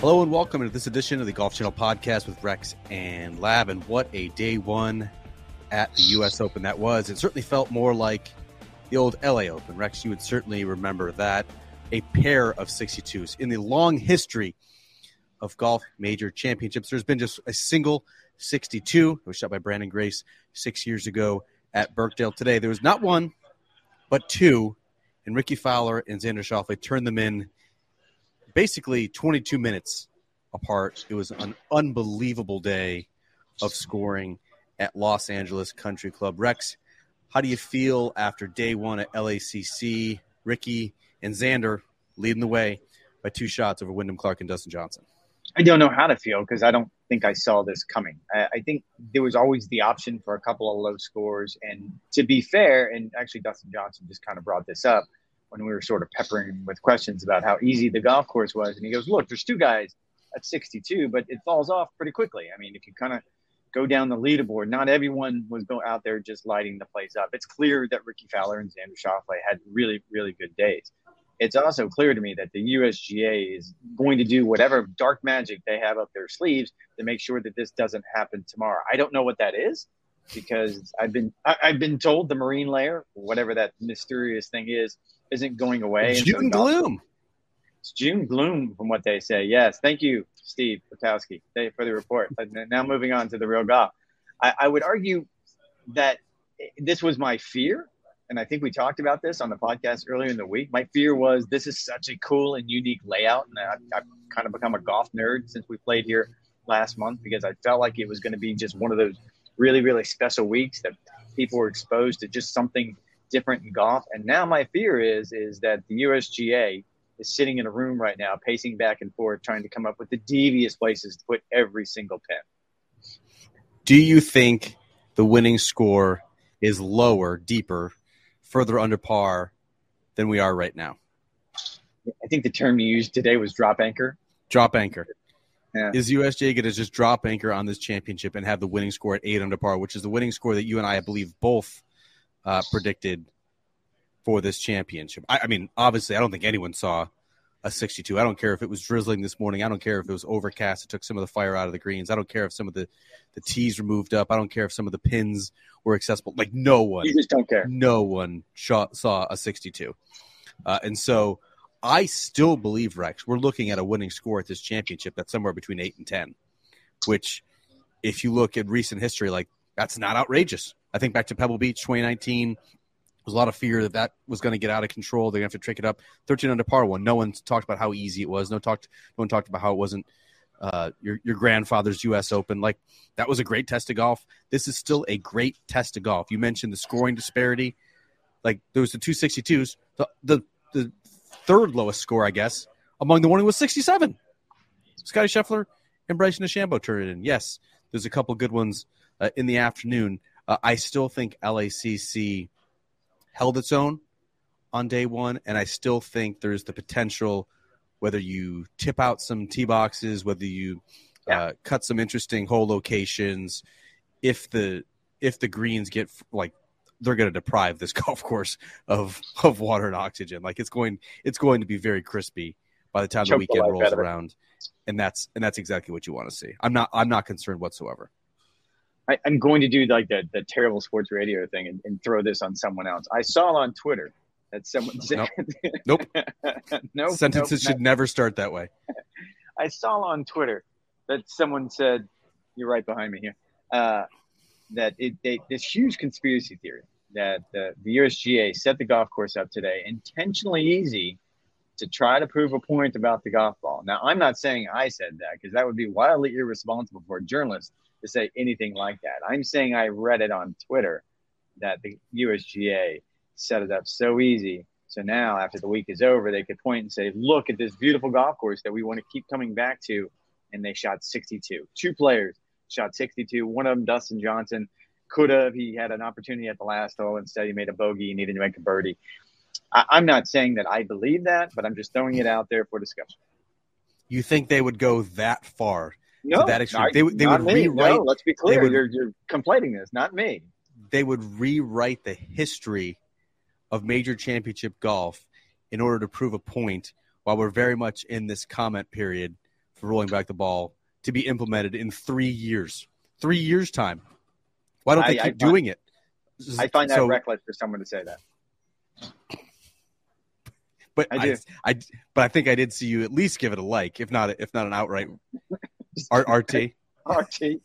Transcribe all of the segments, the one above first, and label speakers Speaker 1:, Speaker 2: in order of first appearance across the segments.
Speaker 1: Hello and welcome to this edition of the Golf Channel podcast with Rex and Lav. And what a day one at the U.S. Open that was. It certainly felt more like the old LA Open. Rex, you would certainly remember that. A pair of 62s. In the long history of golf major championships, there's been just a single 62. It was shot by Branden Grace six years ago at Birkdale. Today, there was not one, but two. And Rickie Fowler and Xander Schauffele turned them in basically 22 minutes apart. It was an unbelievable day of scoring at Los Angeles Country Club. Rex, how do you feel after day one at LACC? Rickie and Xander leading the way by two shots over Wyndham Clark and Dustin Johnson.
Speaker 2: I don't know how to feel because I don't think I saw this coming. I, I, think there was always the option for a couple of low scores. And to be fair, and actually Dustin Johnson just kind of brought this up – when we were sort of peppering him with questions about how easy the golf course was. And he goes, Look, there's two guys at 62, but it falls off pretty quickly. I mean, if you kind of go down the leaderboard, not everyone was go out there just lighting the place up. It's clear that Rickie Fowler and Xander Schauffele had really, really good days. It's also clear to me that the USGA is going to do whatever dark magic they have up their sleeves to make sure that this doesn't happen tomorrow. I don't know what that is because I've been I, have been told the marine layer, whatever that mysterious thing is, isn't going away.
Speaker 1: June so gloom.
Speaker 2: It's June gloom, from what they say. Yes, thank you, Steve Potowski, for the report. But now moving on to the real golf, I, I would argue that this was my fear, and I think we talked about this on the podcast earlier in the week. My fear was this is such a cool and unique layout, and I've, I've kind of become a golf nerd since we played here last month because I felt like it was going to be just one of those really, really special weeks that people were exposed to just something different in golf. And now my fear is is that the USGA is sitting in a room right now, pacing back and forth, trying to come up with the devious places to put every single pin.
Speaker 1: Do you think the winning score is lower, deeper, further under par than we are right now?
Speaker 2: I think the term you used today was drop anchor.
Speaker 1: Drop anchor. Yeah. Is USGA going to just drop anchor on this championship and have the winning score at eight under par, which is the winning score that you and I, I believe, both uh, predicted for this championship? I, I, mean, obviously, I don't think anyone saw a 62. I don't care if it was drizzling this morning. I don't care if it was overcast. It took some of the fire out of the greens. I don't care if some of the, the tees were moved up. I don't care if some of the pins were accessible. Like, no one.
Speaker 2: You just don't care.
Speaker 1: No one saw a 62. Uh, and so I still believe, Rex, we're looking at a winning score at this championship that's somewhere between eight and 10, which, if you look at recent history, like that's not outrageous. I think back to Pebble Beach 2019, there was a lot of fear that that was going to get out of control. They're going to have to trick it up. 13 under par one. No one talked about how easy it was. No talked. No one talked about how it wasn't uh, your your grandfather's U.S. Open. Like that was a great test of golf. This is still a great test of golf. You mentioned the scoring disparity. Like there was the 262s. The the the third lowest score, I guess, among the one who was 67. Scotty Scheffler and Bryson DeChambeau turned it in. Yes, there's a couple good ones uh, in the afternoon. Uh, I still think LACC held its own on day one, and I still think there's the potential, whether you tip out some tee boxes, whether you yeah. uh, cut some interesting hole locations, if the if the greens get like they're going to deprive this golf course of of water and oxygen. Like it's going it's going to be very crispy by the time Choke the weekend the rolls around, and that's and that's exactly what you want to see. I'm not I'm not concerned whatsoever.
Speaker 2: I, am going to do like the, the terrible sports radio thing and, and, throw this on someone else. I saw on Twitter that someone said,
Speaker 1: "Nope, nope, nope sentences nope, should never start that way."
Speaker 2: I saw on Twitter that someone said, "You're right behind me here." Uh, that it, they, this huge conspiracy theory that the, the USGA set the golf course up today intentionally easy to try to prove a point about the golf ball. Now, I'm not saying I said that because that would be wildly irresponsible for a journalist to say anything like that. I'm saying I read it on Twitter that the USGA set it up so easy. So now, after the week is over, they could point and say, look at this beautiful golf course that we want to keep coming back to. And they shot 62. Two players shot 62. One of them, Dustin Johnson, could have. He had an opportunity at the last hole. Instead, he made a bogey. He needed to make a birdie. I, I'm not saying that I believe that, but I'm just throwing it out there for discussion.
Speaker 1: You think they would go that far
Speaker 2: no,
Speaker 1: that
Speaker 2: extreme. Not, they, they would me. rewrite. No, let's be clear. Would, you're, you're conflating this, not me.
Speaker 1: They would rewrite the history of major championship golf in order to prove a point while we're very much in this comment period for rolling back the ball to be implemented in three years. Three years time. Why don't they
Speaker 2: I-
Speaker 1: keep
Speaker 2: I find-
Speaker 1: doing it?
Speaker 2: I find that
Speaker 1: So-
Speaker 2: reckless for someone to say that.
Speaker 1: But
Speaker 2: I
Speaker 1: I,
Speaker 2: do.
Speaker 1: I, but I think I did see you at least give it a like, if not, if not an outright R- RT.
Speaker 2: RT.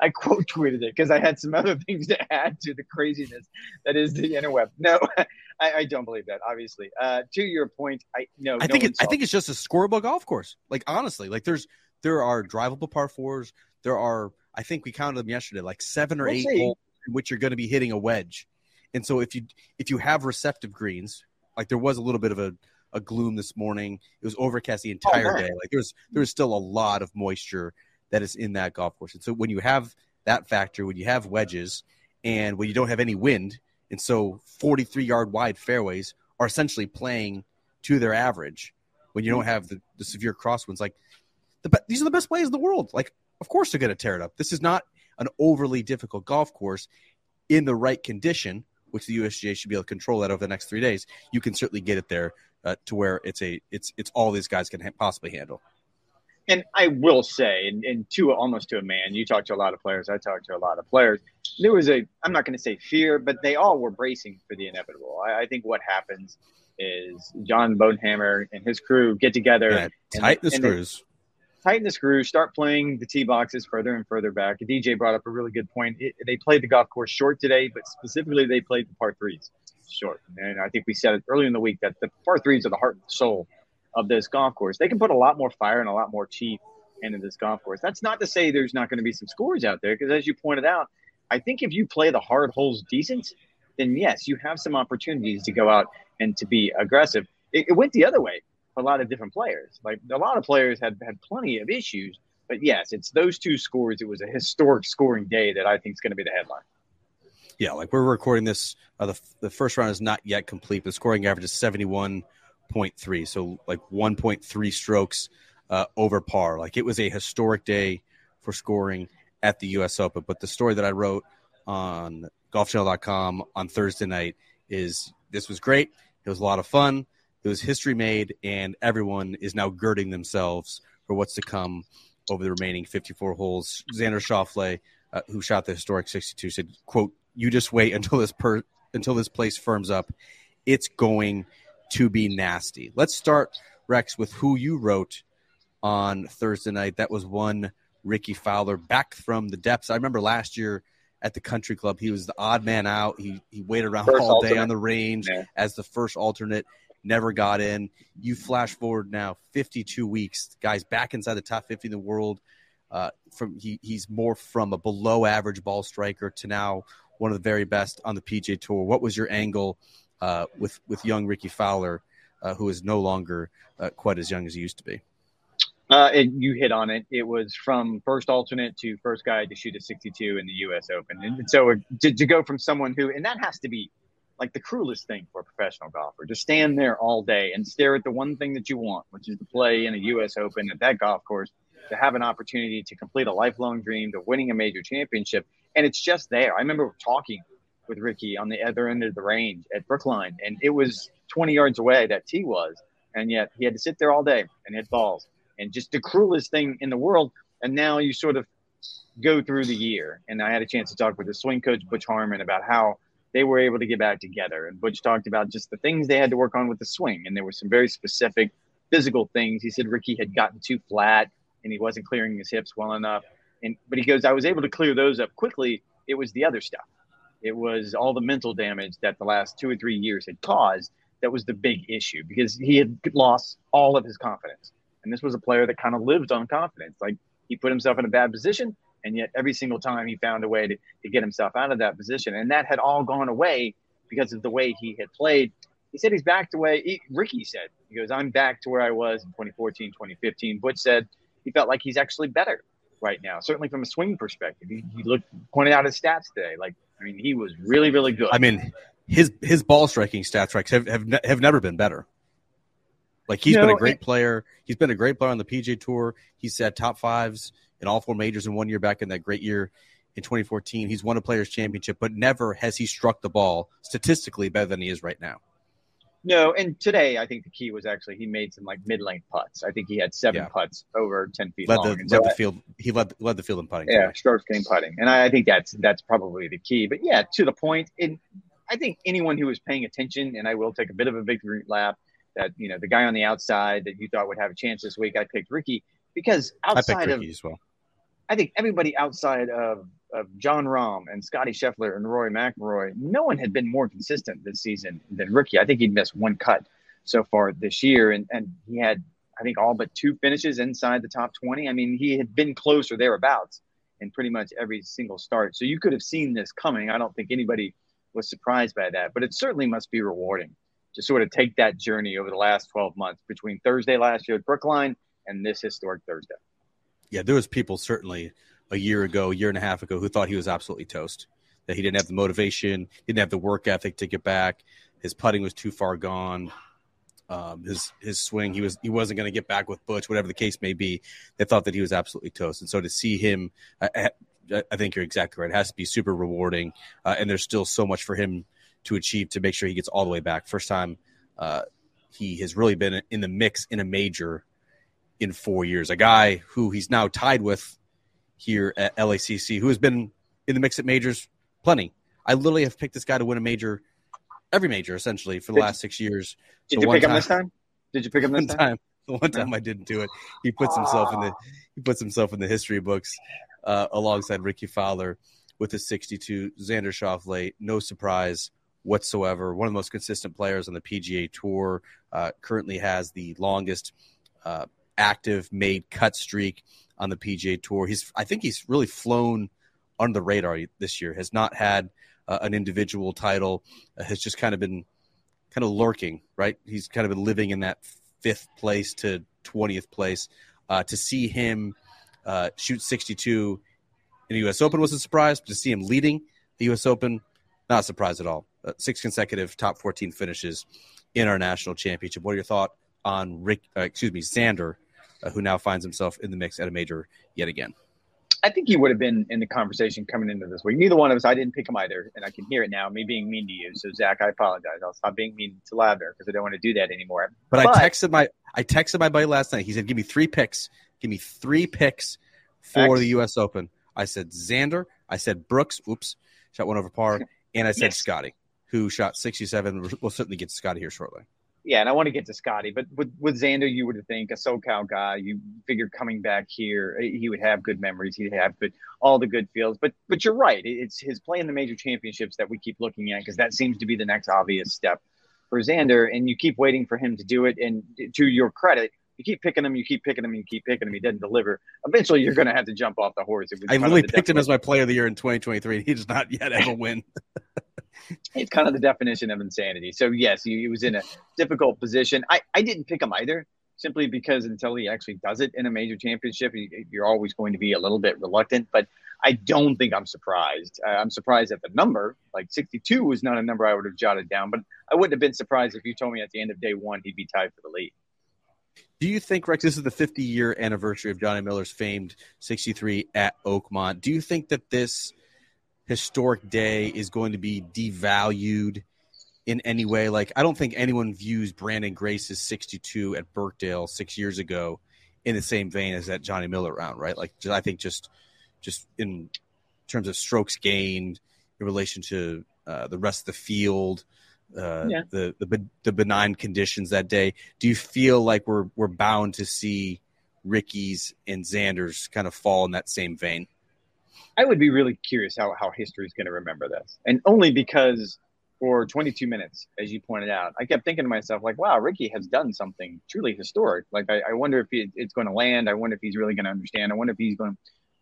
Speaker 2: I quote tweeted it because I had some other things to add to the craziness that is the interweb. No, I, I don't believe that. Obviously, uh, to your point, I no.
Speaker 1: I
Speaker 2: no
Speaker 1: think it, I think it's just a scoreable golf course. Like honestly, like there's there are drivable par fours. There are I think we counted them yesterday, like seven or eight
Speaker 2: see.
Speaker 1: holes in which you're going to be hitting a wedge. And so if you if you have receptive greens, like there was a little bit of a, a gloom this morning. It was overcast the oh, entire
Speaker 2: man.
Speaker 1: day. Like there's there's still a lot of moisture that is in that golf course. And so when you have that factor, when you have wedges, and when you don't have any wind, and so 43 yard wide fairways are essentially playing to their average when you don't mm-hmm. have the, the severe crosswinds. Like the these are the best players in the world. Like of course they're going to tear it up. This is not an overly difficult golf course in the right condition, which the USGA should be able to control that over the next three days. You can certainly get it there uh, to where it's a it's it's all these guys can ha- possibly handle.
Speaker 2: and I will say, and, and to almost to a man, you talk to a lot of players. I talk to a lot of players. There was a, I'm not going to say fear, but they all were bracing for the inevitable. I, I think what happens is John Bodenhamer and his crew get together,
Speaker 1: Yeah, tighten the
Speaker 2: and
Speaker 1: screws.
Speaker 2: Tighten the screws, start playing the tee boxes further and further back. DJ brought up a really good point. It, they played the golf course short today, but specifically they played the par threes short. And I think we said it earlier in the week that the par threes are the heart and soul of this golf course. They can put a lot more fire and a lot more teeth into this golf course. That's not to say there's not going to be some scores out there, because as you pointed out, I think if you play the hard holes decent, then yes, you have some opportunities to go out and to be aggressive. It, it went the other way a lot of different players. Like a lot of players had had plenty of issues, but yes, it's those two scores. It was a historic scoring day that I think is going to be the headline.
Speaker 1: Yeah, like we're recording this. Uh, the the first round is not yet complete. The scoring average is seventy one point three, so like one point three strokes uh, over par. Like it was a historic day for scoring at the U.S. Open. But the story that I wrote on GolfChannel.com on Thursday night is this was great. It was a lot of fun. It was history made, and everyone is now girding themselves for what's to come over the remaining 54 holes. Xander Schauffele, uh, who shot the historic 62, said, "quote You just wait until this per until this place firms up. It's going to be nasty." Let's start, Rex, with who you wrote on Thursday night. That was one Rickie Fowler back from the depths. I remember last year at the country club, he was the odd man out. He he waited around
Speaker 2: First
Speaker 1: all day
Speaker 2: alternate.
Speaker 1: on the range
Speaker 2: Yeah.
Speaker 1: as the first alternate. Never got in. You flash forward now 52 weeks. Guy's back inside the top 50 in the world. Uh, from he, he's more from a below average ball striker to now one of the very best on the PGA Tour. What was your angle uh, with with young Rickie Fowler, uh, who is no longer uh, quite as young as he used to be?
Speaker 2: Uh, and you hit on it. It was from first alternate to first guy to shoot a 62 in the U.S. Open, and so to, to go from someone who, and that has to be like the cruelest thing for a professional golfer to stand there all day and stare at the one thing that you want, which is to play in a U.S. Open at that golf course, to have an opportunity to complete a lifelong dream, to winning a major championship, and it's just there. I remember talking with Rickie on the other end of the range at Brookline, and it was 20 yards away that tee was, and yet he had to sit there all day and hit balls, and just the cruelest thing in the world. And now you sort of go through the year, and I had a chance to talk with the swing coach Butch Harmon about how they were able to get back together, and Butch talked about just the things they had to work on with the swing, and there were some very specific physical things. He said Rickie had gotten too flat and he wasn't clearing his hips well enough. And but he goes, I was able to clear those up quickly. It was the other stuff. It was all the mental damage that the last two or three years had caused that was the big issue because he had lost all of his confidence. And this was a player that kind of lived on confidence. Like he put himself in a bad position, and yet every single time he found a way to, to get himself out of that position. And that had all gone away because of the way he had played. He said he's back to where he, Rickie said, he goes, I'm back to where I was in 2014, 2015. Butch said he felt like he's actually better right now, certainly from a swing perspective. He, he looked pointed out his stats today. Like, I mean, he was really, really good.
Speaker 1: I mean, his his ball striking stats Rex, have have, ne- have never been better. Like he's
Speaker 2: No,
Speaker 1: been a great
Speaker 2: and-
Speaker 1: player. He's been a great player on the PGA Tour. He's had top fives in all four majors in one year back in that great year in 2014. He's won a Players Championship, but never has he struck the ball statistically better than he is right now.
Speaker 2: No, and today I think the key was actually he made some like mid-length putts. I think he had seven
Speaker 1: Yeah.
Speaker 2: putts over ten feet
Speaker 1: Led
Speaker 2: long.
Speaker 1: the, led
Speaker 2: so
Speaker 1: the
Speaker 2: I-
Speaker 1: field. He led led the field in putting.
Speaker 2: yeah,
Speaker 1: today.
Speaker 2: strokes gained putting, and I, I think that's that's probably the key. But yeah, to the point, and I think anyone who was paying attention, and I will take a bit of a victory lap, that you know the guy on the outside that you thought would have a chance this week, I picked Rickie because
Speaker 1: I picked
Speaker 2: outside of
Speaker 1: as well.
Speaker 2: I think everybody outside of, of Jon Rahm and Scotty Scheffler and Rory McIlroy, no one had been more consistent this season than Rickie. I think he'd missed one cut so far this year, and, and he had, I think, all but two finishes inside the top 20. I mean, he had been close or thereabouts in pretty much every single start. So you could have seen this coming. I don't think anybody was surprised by that, but it certainly must be rewarding to sort of take that journey over the last 12 months between Thursday last year at Brookline and this historic Thursday.
Speaker 1: Yeah, there was people certainly a year ago, a year and a half ago, who thought he was absolutely toast. That he didn't have the motivation, didn't have the work ethic to get back. His putting was too far gone. Um, his his swing, he was he wasn't going to get back with Butch, whatever the case may be. They thought that he was absolutely toast, and so to see him, I, I, I think you're exactly right. It has to be super rewarding, uh, and there's still so much for him to achieve to make sure he gets all the way back. First time uh, he has really been in the mix in a major in four years. A guy who he's now tied with here at LACC, who has been in the mix at majors plenty. I literally have picked this guy to win a major, every major essentially for the
Speaker 2: Did-
Speaker 1: last six years.
Speaker 2: Did
Speaker 1: So
Speaker 2: you pick him
Speaker 1: time-
Speaker 2: this time? Did you pick him this time?
Speaker 1: time, the one time I didn't do it, he puts himself in the he puts himself in the history books uh, alongside Rickie Fowler with his 62. Xander Schauffele, no surprise whatsoever. One of the most consistent players on the PGA Tour. Uh, currently has the longest uh, active made cut streak on the PGA Tour. He's I think he's really flown under the radar this year. Has not had uh, an individual title. Uh, has just kind of been kind of lurking. Right. He's kind of been living in that fifth place to twentieth place. Uh, to see him uh, shoot 62 in the U.S. Open was a surprise. But to see him leading the U.S. Open, not a surprise at all. Uh, six consecutive top 14 finishes in our national championship. What are your thoughts on Rick? Uh, excuse me, Xander, uh, who now finds himself in the mix at a major yet again?
Speaker 2: I think he would have been in the conversation coming into this week. Neither one of us, I didn't pick him either, and I can hear it now, me being mean to you. So, Zach, I apologize. I'll stop being mean to Lavner because I don't want to do that anymore.
Speaker 1: But,
Speaker 2: But-
Speaker 1: I texted my I texted my buddy last night. He said, "Give me three picks. Give me three picks for
Speaker 2: X.
Speaker 1: the U.S. Open." I said Xander. I said Brooks. Oops, shot one over par, and I said
Speaker 2: Yes.
Speaker 1: Scotty, who shot 67. We'll certainly get to Scotty here shortly.
Speaker 2: Yeah, and I want to get to Scotty, but with, with Xander, you would think a SoCal guy. You figure coming back here, eh, he would have good memories. He'd have good, all the good feels. But but you're right. It's his play in the major championships that we keep looking at because that seems to be the next obvious step for Xander. And you keep waiting for him to do it. And to your credit, you keep picking him, you keep picking him, you keep picking him. He doesn't deliver. Eventually, you're going to have to jump off the horse.
Speaker 1: I literally picked him as my player of the year in 2023. He does not yet have a win.
Speaker 2: it's kind of the definition of insanity. So yes, he, he was in a difficult position. I, I didn't pick him either, simply because until he actually does it in a major championship, you're always going to be a little bit reluctant. But I don't think I'm surprised. I'm surprised at the number. Like 62 was not a number I would have jotted down, but I wouldn't have been surprised if you told me at the end of day one he'd be tied for the lead.
Speaker 1: Do you think, Rex, this is the 50 year anniversary of Johnny Miller's famed 63 at Oakmont? Do you think that this historic day is going to be devalued in any way? Like, I don't think anyone views Branden Grace's 62 at Birkdale six years ago in the same vein as that Johnny Miller round, right? Like, I think just just in terms of strokes gained in relation to uh, the rest of the field, uh,
Speaker 2: Yeah.
Speaker 1: the, the the benign conditions that day. Do you feel like we're we're bound to see Rickie's and Xander's kind of fall in that same vein?
Speaker 2: I would be really curious how, how history is going to remember this. And only because for 22 minutes, as you pointed out, I kept thinking to myself, like, wow, Rickie has done something truly historic. Like, I, I wonder if it, it's going to land. I wonder if he's really going to understand. I wonder if he's going,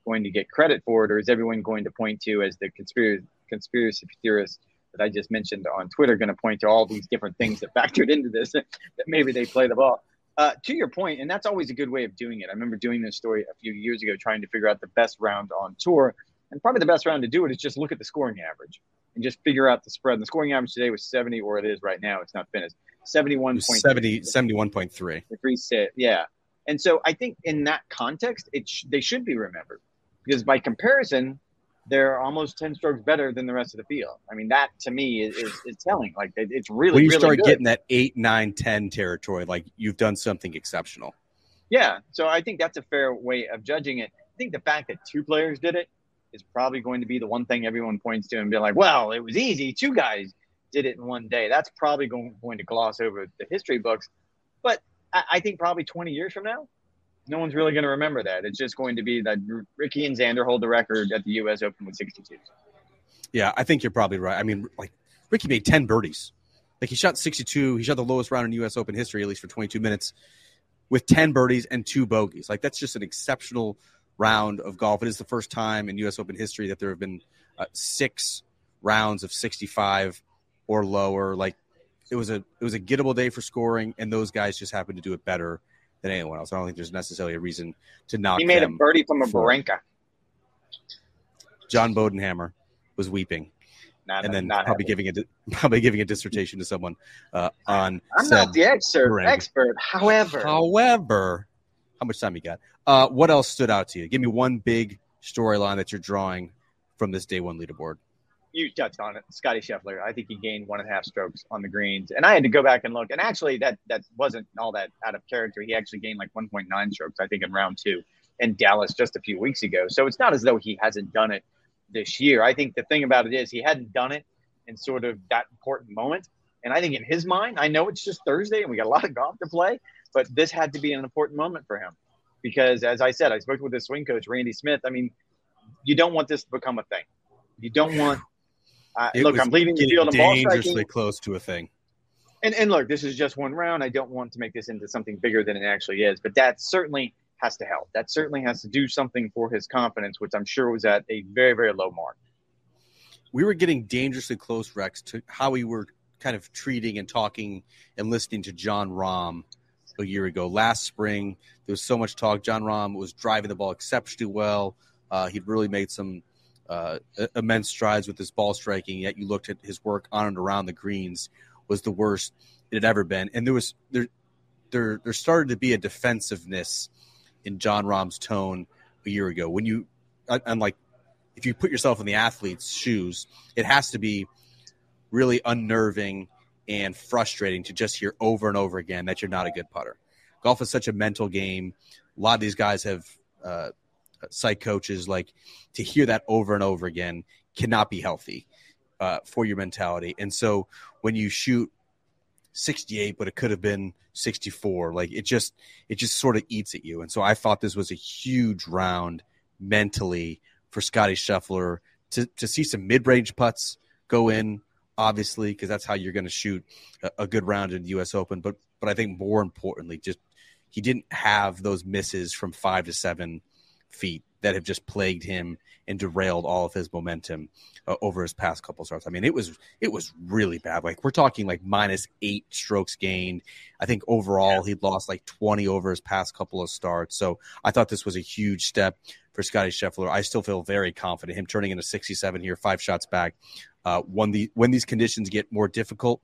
Speaker 2: going to get credit for it, or is everyone going to point to, as the conspiracy, conspiracy theorists that I just mentioned on Twitter, going to point to all these different things that factored into this, that maybe they play the ball. Uh, to your point, and that's always a good way of doing it. I remember doing this story a few years ago, trying to figure out the best round on tour. And probably the best round to do it is just look at the scoring average and just figure out the spread. And the scoring average today was 70, or it is right now. It's not finished.
Speaker 1: It
Speaker 2: 71.3.
Speaker 1: 70, 71.3.
Speaker 2: The three set, yeah. And so I think in that context, it sh- they should be remembered because by comparison, they're almost 10 strokes better than the rest of the field. I mean, that to me is, is, is telling. Like, it's really,
Speaker 1: when you
Speaker 2: really
Speaker 1: start
Speaker 2: good.
Speaker 1: getting that 8, 9, 10 territory, like you've done something exceptional.
Speaker 2: Yeah. So I think that's a fair way of judging it. I think the fact that two players did it is probably going to be the one thing everyone points to and be like, well, it was easy. Two guys did it in one day. That's probably going, going to gloss over the history books. But I, I think probably 20 years from now, no one's really going to remember that. It's just going to be that Rickie and Xander hold the record at the U.S. Open with 62.
Speaker 1: Yeah, I think you're probably right. I mean, like Rickie made 10 birdies. Like he shot 62. He shot the lowest round in U.S. Open history, at least for 22 minutes, with 10 birdies and two bogeys. Like that's just an exceptional round of golf. It is the first time in U.S. Open history that there have been uh, six rounds of 65 or lower. Like it was a it was a gettable day for scoring, and those guys just happened to do it better than anyone else. I don't think there's necessarily a reason to knock.
Speaker 2: He made a birdie from a Barranca.
Speaker 1: John Bodenhamer was weeping,
Speaker 2: Not,
Speaker 1: and then
Speaker 2: not
Speaker 1: probably
Speaker 2: happy.
Speaker 1: giving a probably giving a dissertation to someone uh, on.
Speaker 2: I'm not the expert.
Speaker 1: Barranca.
Speaker 2: Expert, however,
Speaker 1: However, how much time you got? Uh, what else stood out to you? Give me one big storyline that you're drawing from this day one leaderboard.
Speaker 2: You touched on it. Scotty Scheffler. I think he gained one and a half strokes on the greens, and I had to go back and look. And actually, that that wasn't all that out of character. He actually gained like 1.9 strokes, I think, in round two in Dallas just a few weeks ago. So it's not as though he hasn't done it this year. I think the thing about it is he hadn't done it in sort of that important moment. And I think in his mind, I know it's just Thursday and we got a lot of golf to play, but this had to be an important moment for him because, as I said, I spoke with his swing coach Randy Smith. I mean, you don't want this to become a thing. You don't want. Uh, look, I'm leaving the field ball
Speaker 1: dangerously close to a thing.
Speaker 2: And, and look, this is just one round. I don't want to make this into something bigger than it actually is, but that certainly has to help. That certainly has to do something for his confidence, which I'm sure was at a very, very low mark.
Speaker 1: we were getting dangerously close, Rex, to how we were kind of treating and talking and listening to Jon Rahm a year ago. Last spring, there was so much talk. Jon Rahm was driving the ball exceptionally well. Uh, he'd really made some uh, immense strides with his ball striking. Yet you looked at his work on and around the greens was the worst it had ever been, and there was there there there started to be a defensiveness in Jon Rahm's tone a year ago. When you unlike if you put yourself in the athlete's shoes, it has to be really unnerving and frustrating to just hear over and over again that you're not a good putter. Golf is such a mental game. A lot of these guys have uh, psych coaches. Like to hear that over and over again cannot be healthy uh, for your mentality. And so when you shoot 68, but it could have been 64, like it just it just sort of eats at you. And so I thought this was a huge round mentally for Scotty Scheffler to to see some mid range putts go in, obviously, because that's how you're going to shoot a, a good round in the U.S. Open. But but I think more importantly, just he didn't have those misses from five to seven feet that have just plagued him and derailed all of his momentum uh, over his past couple starts. I mean, it was it was really bad. Like we're talking like minus eight strokes gained. I think overall he'd lost like twenty over his past couple of starts. So I thought this was a huge step for Scotty Scheffler. I still feel very confident him turning into sixty seven here, five shots back. Uh, when the when these conditions get more difficult,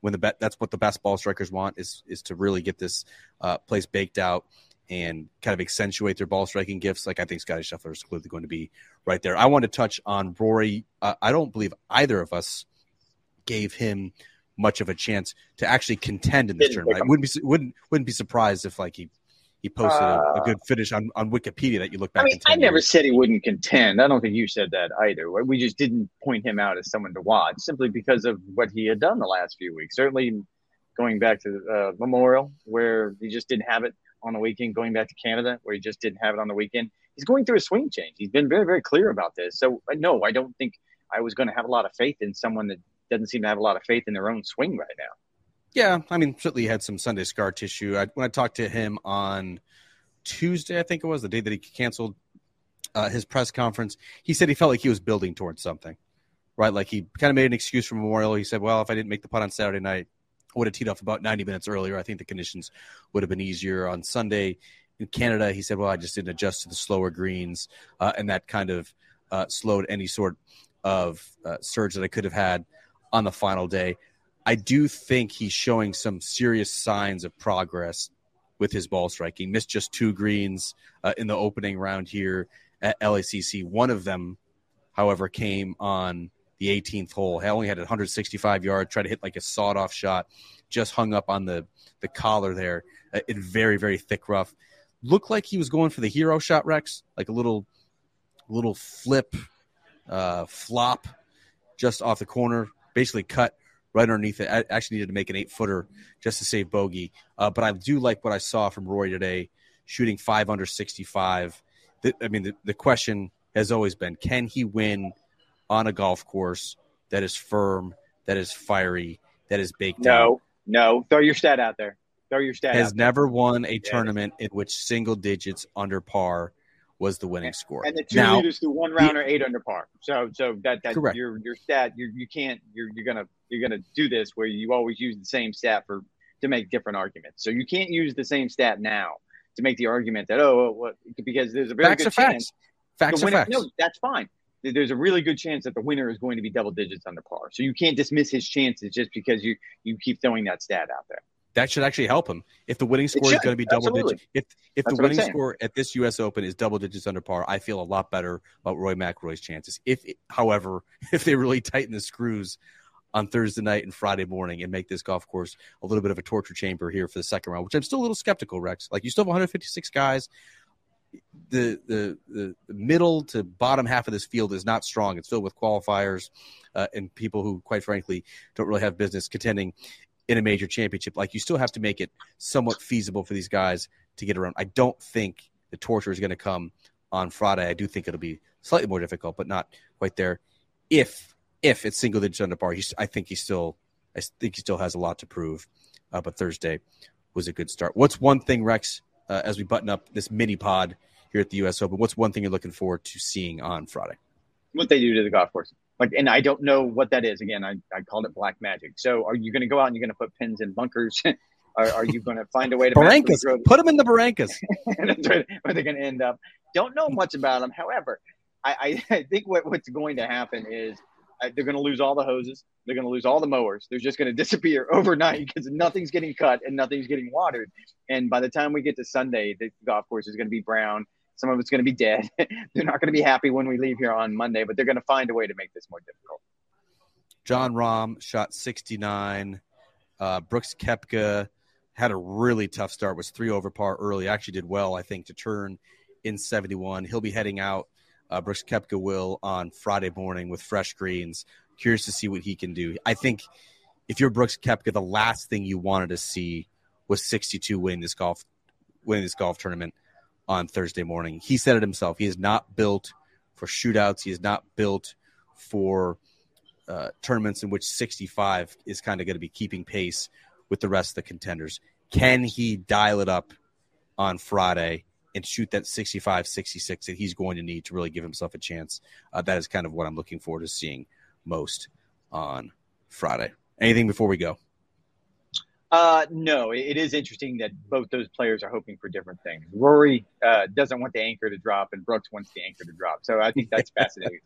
Speaker 1: when the bet that's what the best ball strikers want is is to really get this uh, place baked out and kind of accentuate their ball striking gifts. Like I think Scotty Scheffler is clearly going to be right there. I want to touch on Rory. Uh, I don't believe either of us gave him much of a chance to actually contend in this
Speaker 2: Didn't
Speaker 1: tournament. I wouldn't be wouldn't wouldn't be surprised if like he he posted a, a good finish on, on Wikipedia that you look back.
Speaker 2: Uh, I mean, I never
Speaker 1: years.
Speaker 2: said he wouldn't contend. I don't think you said that either. We just didn't point him out as someone to watch simply because of what he had done the last few weeks. Certainly going back to uh, Memorial, where he just didn't have it on the weekend, going back to Canada, where he just didn't have it on the weekend. He's going through a swing change. He's been very, very clear about this. So, uh, no, I don't think I was going to have a lot of faith in someone that doesn't seem to have a lot of faith in their own swing right now.
Speaker 1: Yeah, I mean, certainly had some Sunday scar tissue. I, when I talked to him on Tuesday, I think it was the day that he canceled uh, his press conference, he said he felt like he was building towards something, right? Like he kind of made an excuse for Memorial. He said, "Well, if I didn't make the putt on Saturday night, would have teed off about 90 minutes earlier. I think the conditions would have been easier on Sunday." In Canada, he said, "Well, I just didn't adjust to the slower greens, uh, and that kind of uh, slowed any sort of uh, surge that I could have had on the final day." I do think he's showing some serious signs of progress with his ball striking. Missed just two greens uh, in the opening round here at LACC. One of them however, came on the 18th hole. He only had 165 yards, tried to hit like a sawed off shot, just hung up on the, the collar there uh, in very, very thick rough. Looked like he was going for the hero shot, Rex, like a little little flip, uh, flop just off the corner, basically cut right underneath it. I actually needed to make an eight footer just to save bogey. Uh, but I do like what I saw from Rory today, shooting five under 65. The, I mean, the, the question has always been can he win on a golf course that is firm, that is fiery, that is baked
Speaker 2: No, no. Throw your stat out there. Throw your stat
Speaker 1: Has never won a tournament in which single digits under par was the winning score.
Speaker 2: And the two
Speaker 1: now,
Speaker 2: leaders through one round are eight under par. So so that that
Speaker 1: Correct.
Speaker 2: your your stat you you can't you're you're gonna you're gonna do this where you always use the same stat for to make different arguments. So you can't use the same stat now to make the argument that oh what because there's a very
Speaker 1: facts
Speaker 2: good chance
Speaker 1: facts. Facts facts.
Speaker 2: No, that's fine. There's a really good chance that the winner is going to be double digits under par. So you can't dismiss his chances just because you you keep throwing that stat out there.
Speaker 1: that should actually help him. If the winning score is going to be double
Speaker 2: absolutely.
Speaker 1: digits, if if
Speaker 2: That's
Speaker 1: the winning score at this U.S. Open is double digits under par, I feel a lot better about Roy McIlroy's chances. If, however, if they really tighten the screws on Thursday night and Friday morning and make this golf course a little bit of a torture chamber here for the second round, which I'm still a little skeptical, Rex. Like you still have 156 guys. The, the the middle to bottom half of this field is not strong. It's filled with qualifiers uh, and people who, quite frankly, don't really have business contending in a major championship. Like you still have to make it somewhat feasible for these guys to get around. I don't think the torture is going to come on Friday. I do think it'll be slightly more difficult, but not quite there. If if it's single digits under par, he's, I think he still I think he still has a lot to prove. Uh, but Thursday was a good start. What's one thing, Rex, uh, as we button up this mini pod here at the U.S. Open? What's one thing you're looking forward to seeing on Friday?
Speaker 2: What they do to the golf course. Like, and I don't know what that is. Again, I, I called it black magic. So, are you going to go out and you're going to put pins in bunkers? are, are you going to find a way to
Speaker 1: Barrancas, put them in the Barrancas.
Speaker 2: that's where, where they're going to end up. Don't know much about them. However, I, I, I think what, what's going to happen is they're going to lose all the hoses. They're going to lose all the mowers. They're just going to disappear overnight because nothing's getting cut and nothing's getting watered. And by the time we get to Sunday, the golf course is going to be brown. Some of it's going to be dead. they're not going to be happy when we leave here on Monday, but they're going to find a way to make this more difficult.
Speaker 1: Jon Rahm shot 69. Uh, Brooks Koepka had a really tough start, was three over par early. Actually did well, I think, to turn in 71. He'll be heading out. Uh, Brooks Koepka will on Friday morning with fresh greens. Curious to see what he can do. I think if you're Brooks Koepka, the last thing you wanted to see was 62 winning this golf winning this golf tournament on Thursday morning. He said it himself. He is not built for shootouts. He is not built for uh, tournaments in which 65 is kind of going to be keeping pace with the rest of the contenders. Can he dial it up on Friday and shoot that 65 66 that he's going to need to really give himself a chance? Uh, that is kind of what I'm looking forward to seeing most on Friday. Anything before we go?
Speaker 2: Uh, no, it, is interesting that both those players are hoping for different things. Rory uh, doesn't want the anchor to drop, and Brooks wants the anchor to drop. So I think that's fascinating.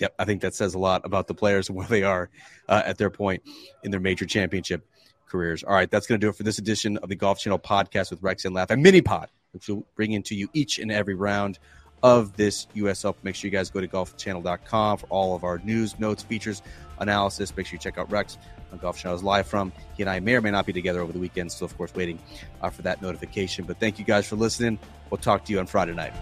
Speaker 1: Yep, I think that says a lot about the players and where they are uh, at their point in their major championship careers. All right, that's going to do it for this edition of the Golf Channel podcast with Rex and Lav, a mini pod, which will bring into you each and every round of this US Open. Make sure you guys go to golfchannel.com for all of our news, notes, features, analysis. Make sure you check out Rex on Golf Channel's live from. He and I may or may not be together over the weekend, so of course, waiting uh, for that notification. But thank you guys for listening. We'll talk to you on Friday night.